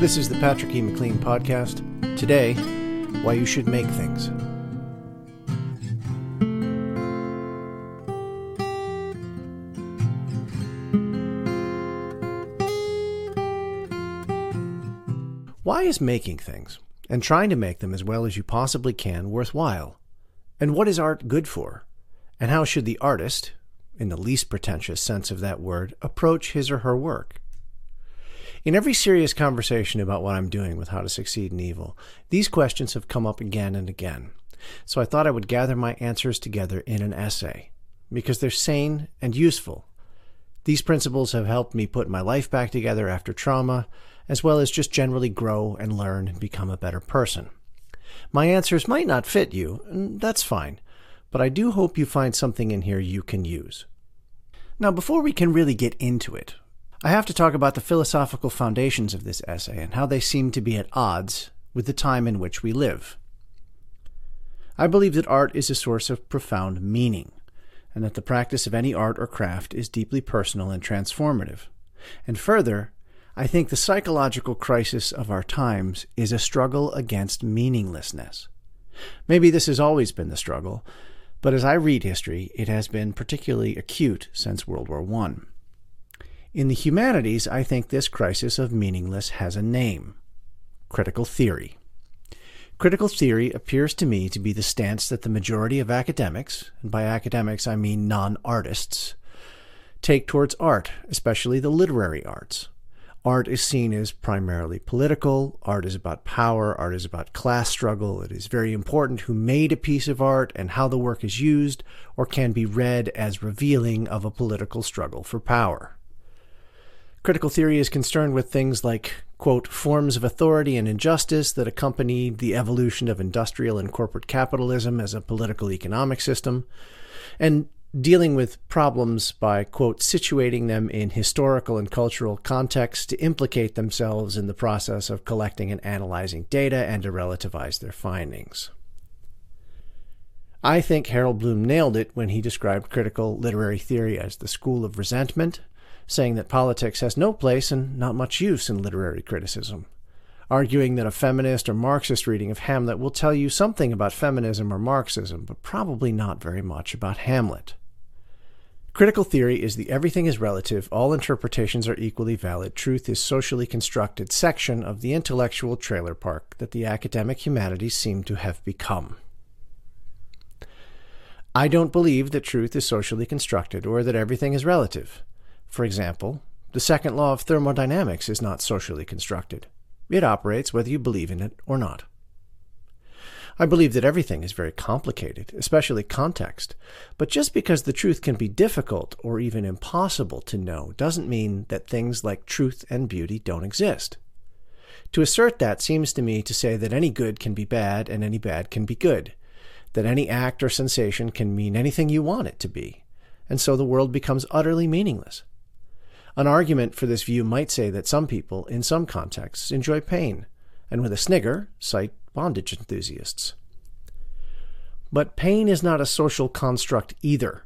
This is the Patrick E. McLean podcast. Today, why you should make things. Why is making things and trying to make them as well as you possibly can worthwhile? And what is art good for? And how should the artist, in the least pretentious sense of that word, approach his or her work? In every serious conversation about what I'm doing with How to Succeed in Evil, these questions have come up again and again. So I thought I would gather my answers together in an essay, because they're sane and useful. These principles have helped me put my life back together after trauma, as well as just generally grow and learn and become a better person. My answers might not fit you, and that's fine, but I do hope you find something in here you can use. Now, before we can really get into it, I have to talk about the philosophical foundations of this essay and how they seem to be at odds with the time in which we live. I believe that art is a source of profound meaning, and that the practice of any art or craft is deeply personal and transformative. And further, I think the psychological crisis of our times is a struggle against meaninglessness. Maybe this has always been the struggle, but as I read history, it has been particularly acute since World War I. In the humanities, I think this crisis of meaningless has a name critical theory. Critical theory appears to me to be the stance that the majority of academics, and by academics I mean non artists, take towards art, especially the literary arts art is seen as primarily political. Art is about power. Art is about class struggle. It is very important who made a piece of art and how the work is used or can be read as revealing of a political struggle for power. Critical theory is concerned with things like, quote, forms of authority and injustice that accompanied the evolution of industrial and corporate capitalism as a political economic system, and dealing with problems by, quote, situating them in historical and cultural context to implicate themselves in the process of collecting and analyzing data and to relativize their findings. I think Harold Bloom nailed it when he described critical literary theory as the school of resentment, saying that politics has no place and not much use in literary criticism arguing that a feminist or Marxist reading of Hamlet will tell you something about feminism or Marxism, but probably not very much about Hamlet. Critical theory is the everything is relative, all interpretations are equally valid, truth is socially constructed section of the intellectual trailer park that the academic humanities seem to have become. I don't believe that truth is socially constructed or that everything is relative. For example, the second law of thermodynamics is not socially constructed. It operates whether you believe in it or not. I believe that everything is very complicated, especially context. But just because the truth can be difficult or even impossible to know doesn't mean that things like truth and beauty don't exist. To assert that seems to me to say that any good can be bad and any bad can be good, that any act or sensation can mean anything you want it to be, and so the world becomes utterly meaningless. An argument for this view might say that some people, in some contexts, enjoy pain, and with a snigger, cite bondage enthusiasts. But pain is not a social construct either.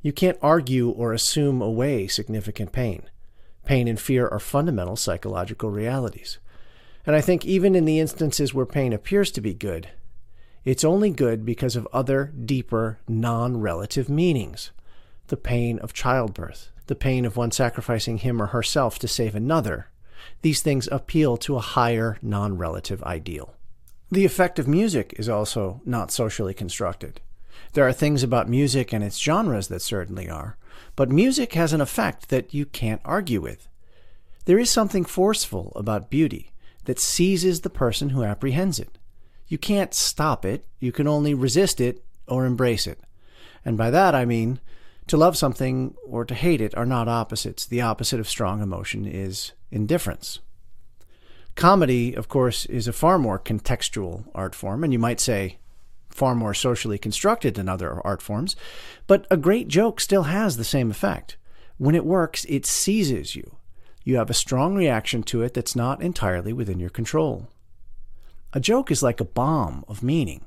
You can't argue or assume away significant pain. Pain and fear are fundamental psychological realities. And I think even in the instances where pain appears to be good, it's only good because of other, deeper, non relative meanings. The pain of childbirth, the pain of one sacrificing him or herself to save another. These things appeal to a higher, non relative ideal. The effect of music is also not socially constructed. There are things about music and its genres that certainly are, but music has an effect that you can't argue with. There is something forceful about beauty that seizes the person who apprehends it. You can't stop it, you can only resist it or embrace it. And by that I mean to love something or to hate it are not opposites. The opposite of strong emotion is indifference. Comedy, of course, is a far more contextual art form, and you might say far more socially constructed than other art forms, but a great joke still has the same effect. When it works, it seizes you. You have a strong reaction to it that's not entirely within your control. A joke is like a bomb of meaning,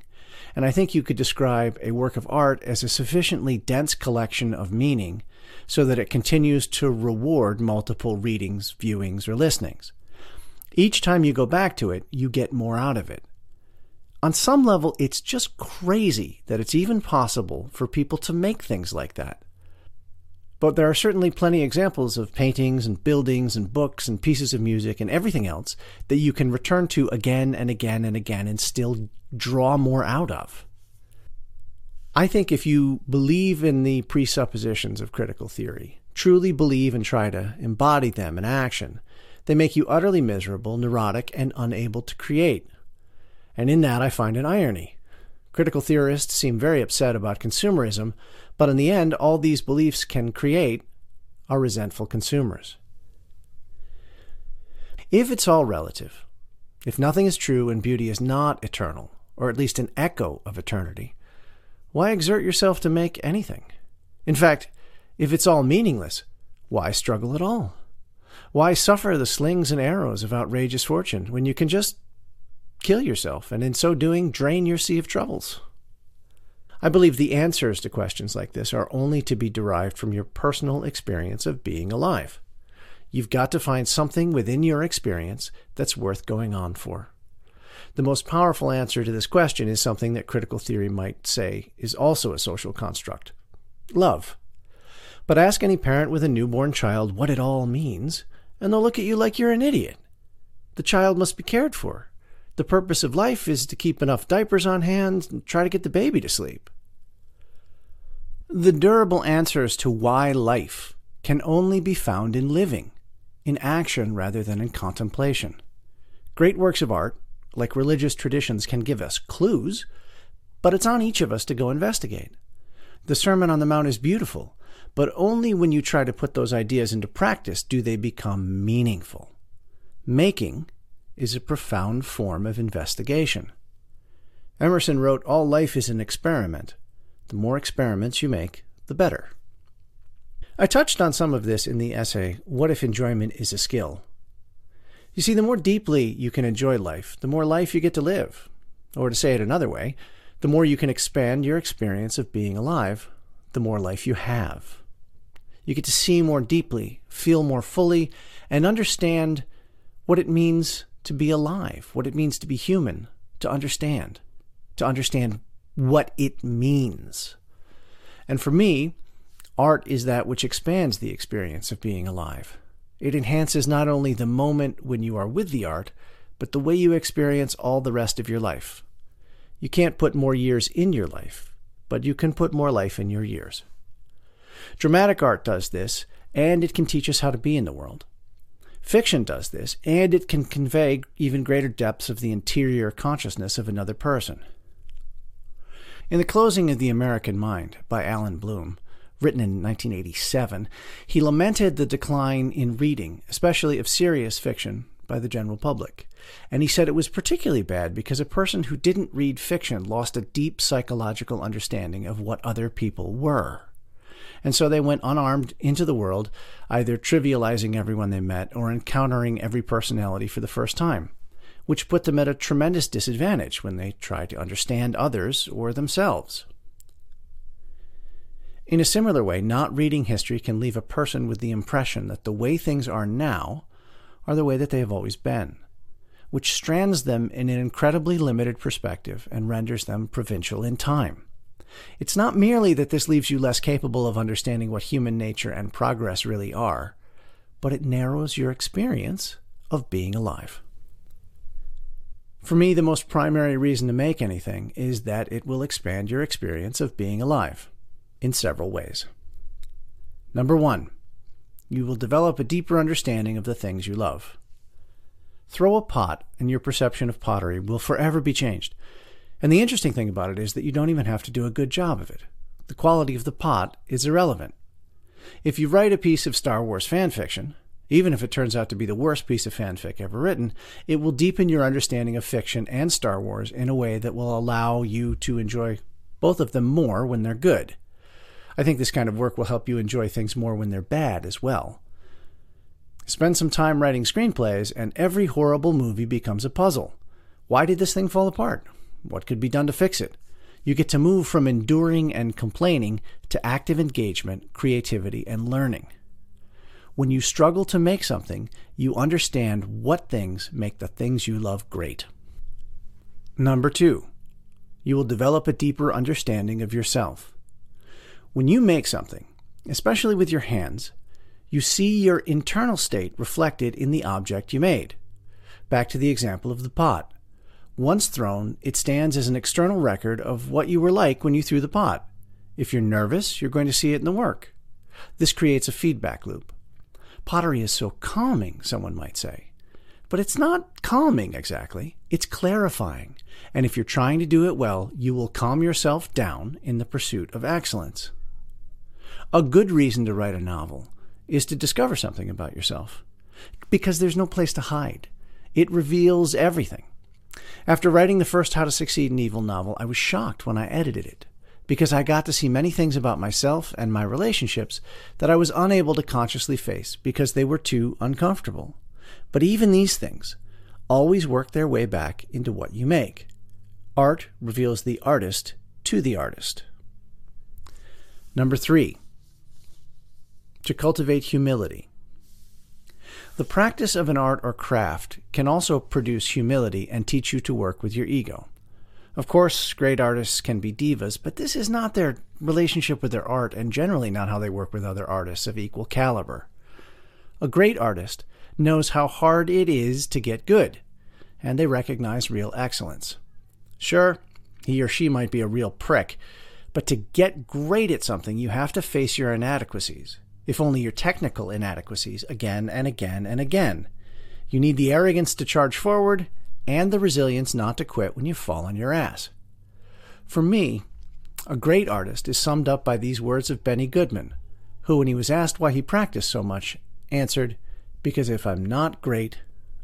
and I think you could describe a work of art as a sufficiently dense collection of meaning so that it continues to reward multiple readings, viewings, or listenings. Each time you go back to it, you get more out of it. On some level, it's just crazy that it's even possible for people to make things like that. But there are certainly plenty examples of paintings and buildings and books and pieces of music and everything else that you can return to again and again and again and still draw more out of. I think if you believe in the presuppositions of critical theory, truly believe and try to embody them in action, they make you utterly miserable, neurotic, and unable to create. And in that, I find an irony. Critical theorists seem very upset about consumerism, but in the end, all these beliefs can create are resentful consumers. If it's all relative, if nothing is true and beauty is not eternal, or at least an echo of eternity, why exert yourself to make anything? In fact, if it's all meaningless, why struggle at all? Why suffer the slings and arrows of outrageous fortune when you can just kill yourself and in so doing drain your sea of troubles? I believe the answers to questions like this are only to be derived from your personal experience of being alive. You've got to find something within your experience that's worth going on for. The most powerful answer to this question is something that critical theory might say is also a social construct love. But ask any parent with a newborn child what it all means, and they'll look at you like you're an idiot. The child must be cared for. The purpose of life is to keep enough diapers on hand and try to get the baby to sleep. The durable answers to why life can only be found in living, in action rather than in contemplation. Great works of art, like religious traditions, can give us clues, but it's on each of us to go investigate. The Sermon on the Mount is beautiful, but only when you try to put those ideas into practice do they become meaningful. Making is a profound form of investigation. Emerson wrote, All life is an experiment. The more experiments you make, the better. I touched on some of this in the essay, What If Enjoyment is a Skill? You see, the more deeply you can enjoy life, the more life you get to live. Or to say it another way, the more you can expand your experience of being alive, the more life you have. You get to see more deeply, feel more fully, and understand what it means to be alive, what it means to be human, to understand, to understand what it means. And for me, art is that which expands the experience of being alive. It enhances not only the moment when you are with the art, but the way you experience all the rest of your life. You can't put more years in your life, but you can put more life in your years. Dramatic art does this, and it can teach us how to be in the world. Fiction does this, and it can convey even greater depths of the interior consciousness of another person. In The Closing of the American Mind by Allan Bloom, written in 1987, he lamented the decline in reading, especially of serious fiction, by the general public. And he said it was particularly bad because a person who didn't read fiction lost a deep psychological understanding of what other people were. And so they went unarmed into the world, either trivializing everyone they met or encountering every personality for the first time, which put them at a tremendous disadvantage when they tried to understand others or themselves. In a similar way, not reading history can leave a person with the impression that the way things are now are the way that they have always been, which strands them in an incredibly limited perspective and renders them provincial in time. It's not merely that this leaves you less capable of understanding what human nature and progress really are, but it narrows your experience of being alive. For me, the most primary reason to make anything is that it will expand your experience of being alive in several ways. Number one, you will develop a deeper understanding of the things you love. Throw a pot, and your perception of pottery will forever be changed. And the interesting thing about it is that you don't even have to do a good job of it. The quality of the pot is irrelevant. If you write a piece of Star Wars fan fiction, even if it turns out to be the worst piece of fanfic ever written, it will deepen your understanding of fiction and Star Wars in a way that will allow you to enjoy both of them more when they're good. I think this kind of work will help you enjoy things more when they're bad as well. Spend some time writing screenplays, and every horrible movie becomes a puzzle. Why did this thing fall apart? What could be done to fix it? You get to move from enduring and complaining to active engagement, creativity, and learning. when you struggle to make something, you understand what things make the things you love great. Number two, you will develop a deeper understanding of yourself. When you make something, especially with your hands, you see your internal state reflected in the object you made. Back to the example of the pot. Once thrown, it stands as an external record of what you were like when you threw the pot. If you're nervous, you're going to see it in the work. This creates a feedback loop. Pottery is so calming, someone might say. But it's not calming exactly, it's clarifying. And if you're trying to do it well, you will calm yourself down in the pursuit of excellence. A good reason to write a novel is to discover something about yourself, because there's no place to hide. It reveals everything. After writing the first How to Succeed in Evil novel, I was shocked when I edited it because I got to see many things about myself and my relationships that I was unable to consciously face because they were too uncomfortable. But even these things always work their way back into what you make. Art reveals the artist to the artist. Number three, to cultivate humility. The practice of an art or craft can also produce humility and teach you to work with your ego. Of course, great artists can be divas, but this is not their relationship with their art and generally not how they work with other artists of equal caliber. A great artist knows how hard it is to get good, and they recognize real excellence. Sure, he or she might be a real prick, but to get great at something, you have to face your inadequacies, if only your technical inadequacies, again and again and again. You need the arrogance to charge forward and the resilience not to quit when you fall on your ass. For me, a great artist is summed up by these words of Benny Goodman, who, when he was asked why he practiced so much, answered, Because if I'm not great,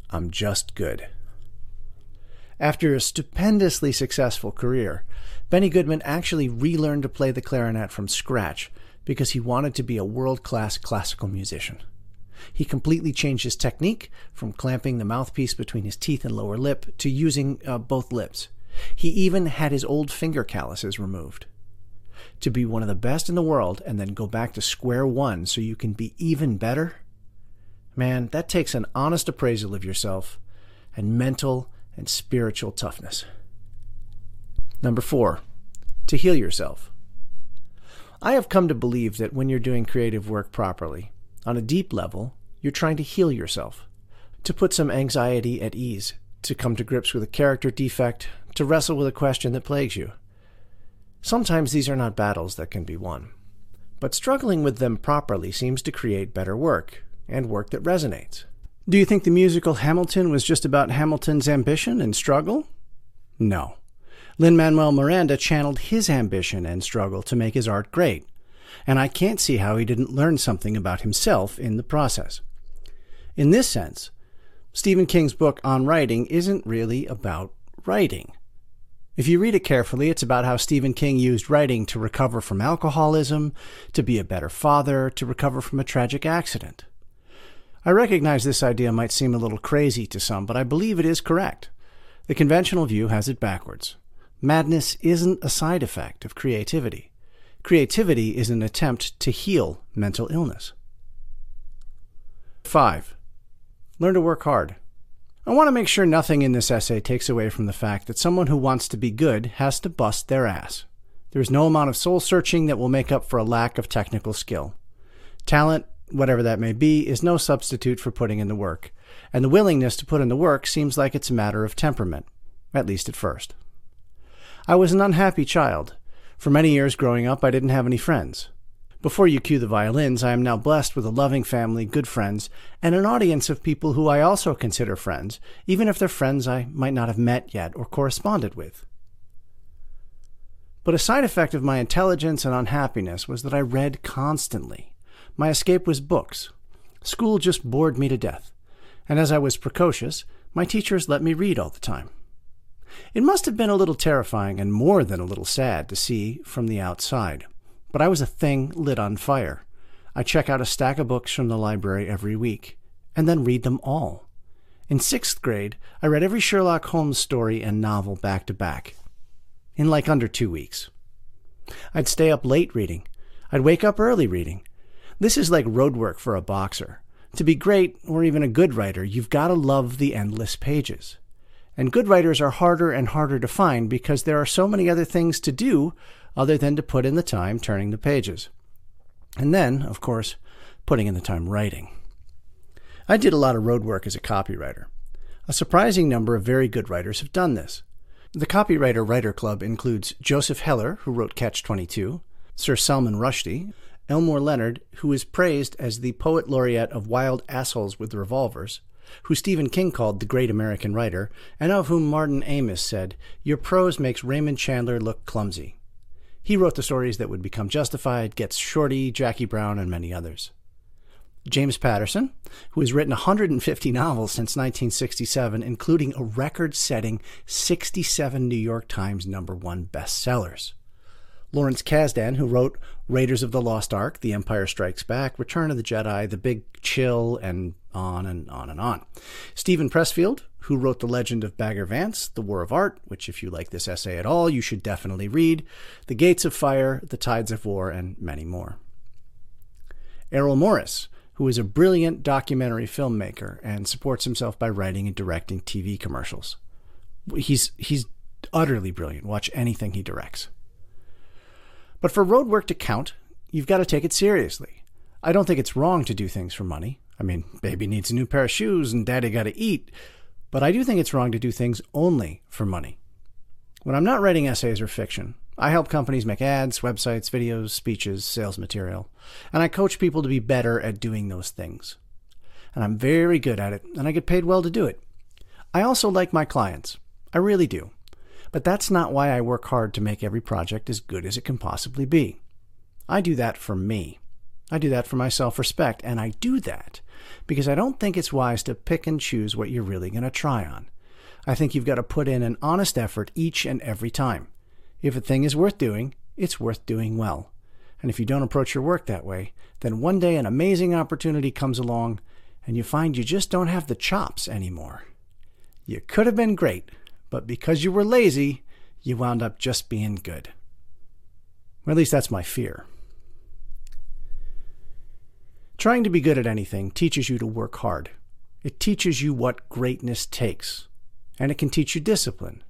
I'm just good. After a stupendously successful career, Benny Goodman actually relearned to play the clarinet from scratch because he wanted to be a world class classical musician. He completely changed his technique from clamping the mouthpiece between his teeth and lower lip to using uh, both lips. He even had his old finger calluses removed. To be one of the best in the world and then go back to square one so you can be even better? Man, that takes an honest appraisal of yourself and mental and spiritual toughness. Number four, to heal yourself. I have come to believe that when you're doing creative work properly, on a deep level, you're trying to heal yourself, to put some anxiety at ease, to come to grips with a character defect, to wrestle with a question that plagues you. Sometimes these are not battles that can be won, but struggling with them properly seems to create better work, and work that resonates. Do you think the musical Hamilton was just about Hamilton's ambition and struggle? No. Lin Manuel Miranda channeled his ambition and struggle to make his art great, and I can't see how he didn't learn something about himself in the process. In this sense, Stephen King's book on writing isn't really about writing. If you read it carefully, it's about how Stephen King used writing to recover from alcoholism, to be a better father, to recover from a tragic accident. I recognize this idea might seem a little crazy to some, but I believe it is correct. The conventional view has it backwards. Madness isn't a side effect of creativity. Creativity is an attempt to heal mental illness. 5. Learn to work hard. I want to make sure nothing in this essay takes away from the fact that someone who wants to be good has to bust their ass. There is no amount of soul searching that will make up for a lack of technical skill. Talent, whatever that may be, is no substitute for putting in the work, and the willingness to put in the work seems like it's a matter of temperament, at least at first. I was an unhappy child, for many years growing up, I didn't have any friends. Before you cue the violins, I am now blessed with a loving family, good friends, and an audience of people who I also consider friends, even if they're friends I might not have met yet or corresponded with. But a side effect of my intelligence and unhappiness was that I read constantly. My escape was books. School just bored me to death, and as I was precocious, my teachers let me read all the time. It must have been a little terrifying and more than a little sad to see from the outside. But I was a thing lit on fire. I check out a stack of books from the library every week, and then read them all. In sixth grade, I read every Sherlock Holmes story and novel back to back, in like under two weeks. I'd stay up late reading. I'd wake up early reading. This is like road work for a boxer. To be great, or even a good writer, you've got to love the endless pages. And good writers are harder and harder to find because there are so many other things to do other than to put in the time turning the pages. And then, of course, putting in the time writing. I did a lot of road work as a copywriter. A surprising number of very good writers have done this. The Copywriter Writer Club includes Joseph Heller, who wrote Catch 22, Sir Salman Rushdie, Elmore Leonard, who is praised as the poet laureate of Wild Assholes with Revolvers, who Stephen King called the great American writer, and of whom Martin Amis said, Your prose makes Raymond Chandler look clumsy. He wrote the stories that would become justified, Gets Shorty, Jackie Brown, and many others. James Patterson, who has written 150 novels since 1967, including a record setting 67 New York Times number one bestsellers. Lawrence Kasdan, who wrote Raiders of the Lost Ark, The Empire Strikes Back, Return of the Jedi, The Big Chill, and on and on and on. Steven Pressfield, who wrote The Legend of Bagger Vance, The War of Art, which, if you like this essay at all, you should definitely read, The Gates of Fire, The Tides of War, and many more. Errol Morris, who is a brilliant documentary filmmaker and supports himself by writing and directing TV commercials. He's he's utterly brilliant. Watch anything he directs. But for road work to count, you've got to take it seriously. I don't think it's wrong to do things for money. I mean, baby needs a new pair of shoes and daddy got to eat. But I do think it's wrong to do things only for money. When I'm not writing essays or fiction, I help companies make ads, websites, videos, speeches, sales material, and I coach people to be better at doing those things. And I'm very good at it, and I get paid well to do it. I also like my clients. I really do. But that's not why I work hard to make every project as good as it can possibly be. I do that for me. I do that for my self respect, and I do that because I don't think it's wise to pick and choose what you're really going to try on. I think you've got to put in an honest effort each and every time. If a thing is worth doing, it's worth doing well. And if you don't approach your work that way, then one day an amazing opportunity comes along and you find you just don't have the chops anymore. You could have been great, but because you were lazy, you wound up just being good. Or at least that's my fear. Trying to be good at anything teaches you to work hard. It teaches you what greatness takes, and it can teach you discipline.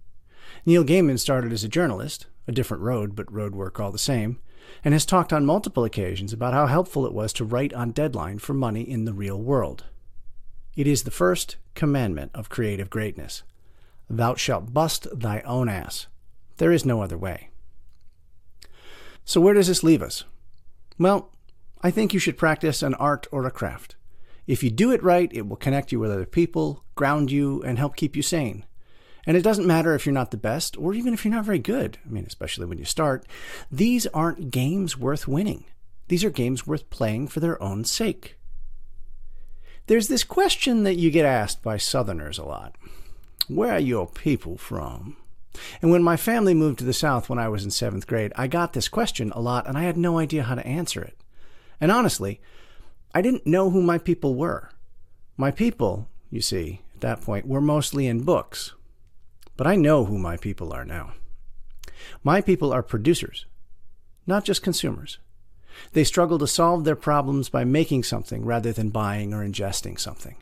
Neil Gaiman started as a journalist, a different road, but road work all the same, and has talked on multiple occasions about how helpful it was to write on deadline for money in the real world. It is the first commandment of creative greatness Thou shalt bust thy own ass. There is no other way. So, where does this leave us? Well, I think you should practice an art or a craft. If you do it right, it will connect you with other people, ground you, and help keep you sane. And it doesn't matter if you're not the best or even if you're not very good. I mean, especially when you start. These aren't games worth winning. These are games worth playing for their own sake. There's this question that you get asked by Southerners a lot Where are your people from? And when my family moved to the South when I was in seventh grade, I got this question a lot and I had no idea how to answer it. And honestly, I didn't know who my people were. My people, you see, at that point, were mostly in books. But I know who my people are now. My people are producers, not just consumers. They struggle to solve their problems by making something rather than buying or ingesting something.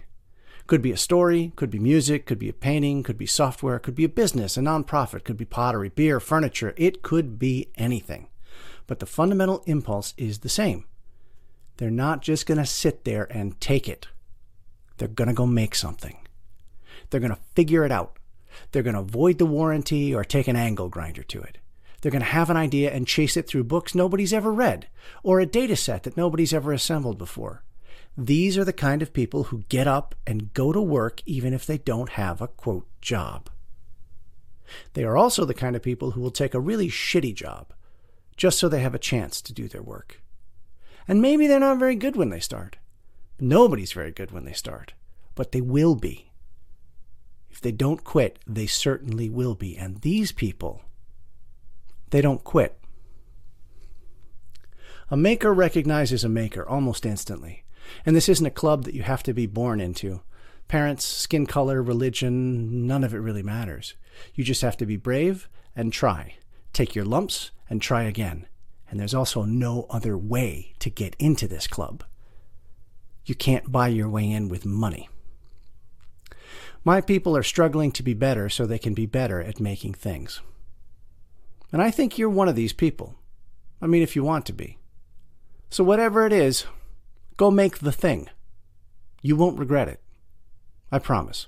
Could be a story, could be music, could be a painting, could be software, could be a business, a nonprofit, could be pottery, beer, furniture. It could be anything. But the fundamental impulse is the same. They're not just going to sit there and take it. They're going to go make something. They're going to figure it out. They're going to avoid the warranty or take an angle grinder to it. They're going to have an idea and chase it through books nobody's ever read or a data set that nobody's ever assembled before. These are the kind of people who get up and go to work even if they don't have a quote job. They are also the kind of people who will take a really shitty job just so they have a chance to do their work. And maybe they're not very good when they start. Nobody's very good when they start, but they will be. If they don't quit, they certainly will be. And these people, they don't quit. A maker recognizes a maker almost instantly. And this isn't a club that you have to be born into. Parents, skin color, religion, none of it really matters. You just have to be brave and try. Take your lumps and try again. And there's also no other way to get into this club. You can't buy your way in with money. My people are struggling to be better so they can be better at making things. And I think you're one of these people. I mean, if you want to be. So, whatever it is, go make the thing. You won't regret it. I promise.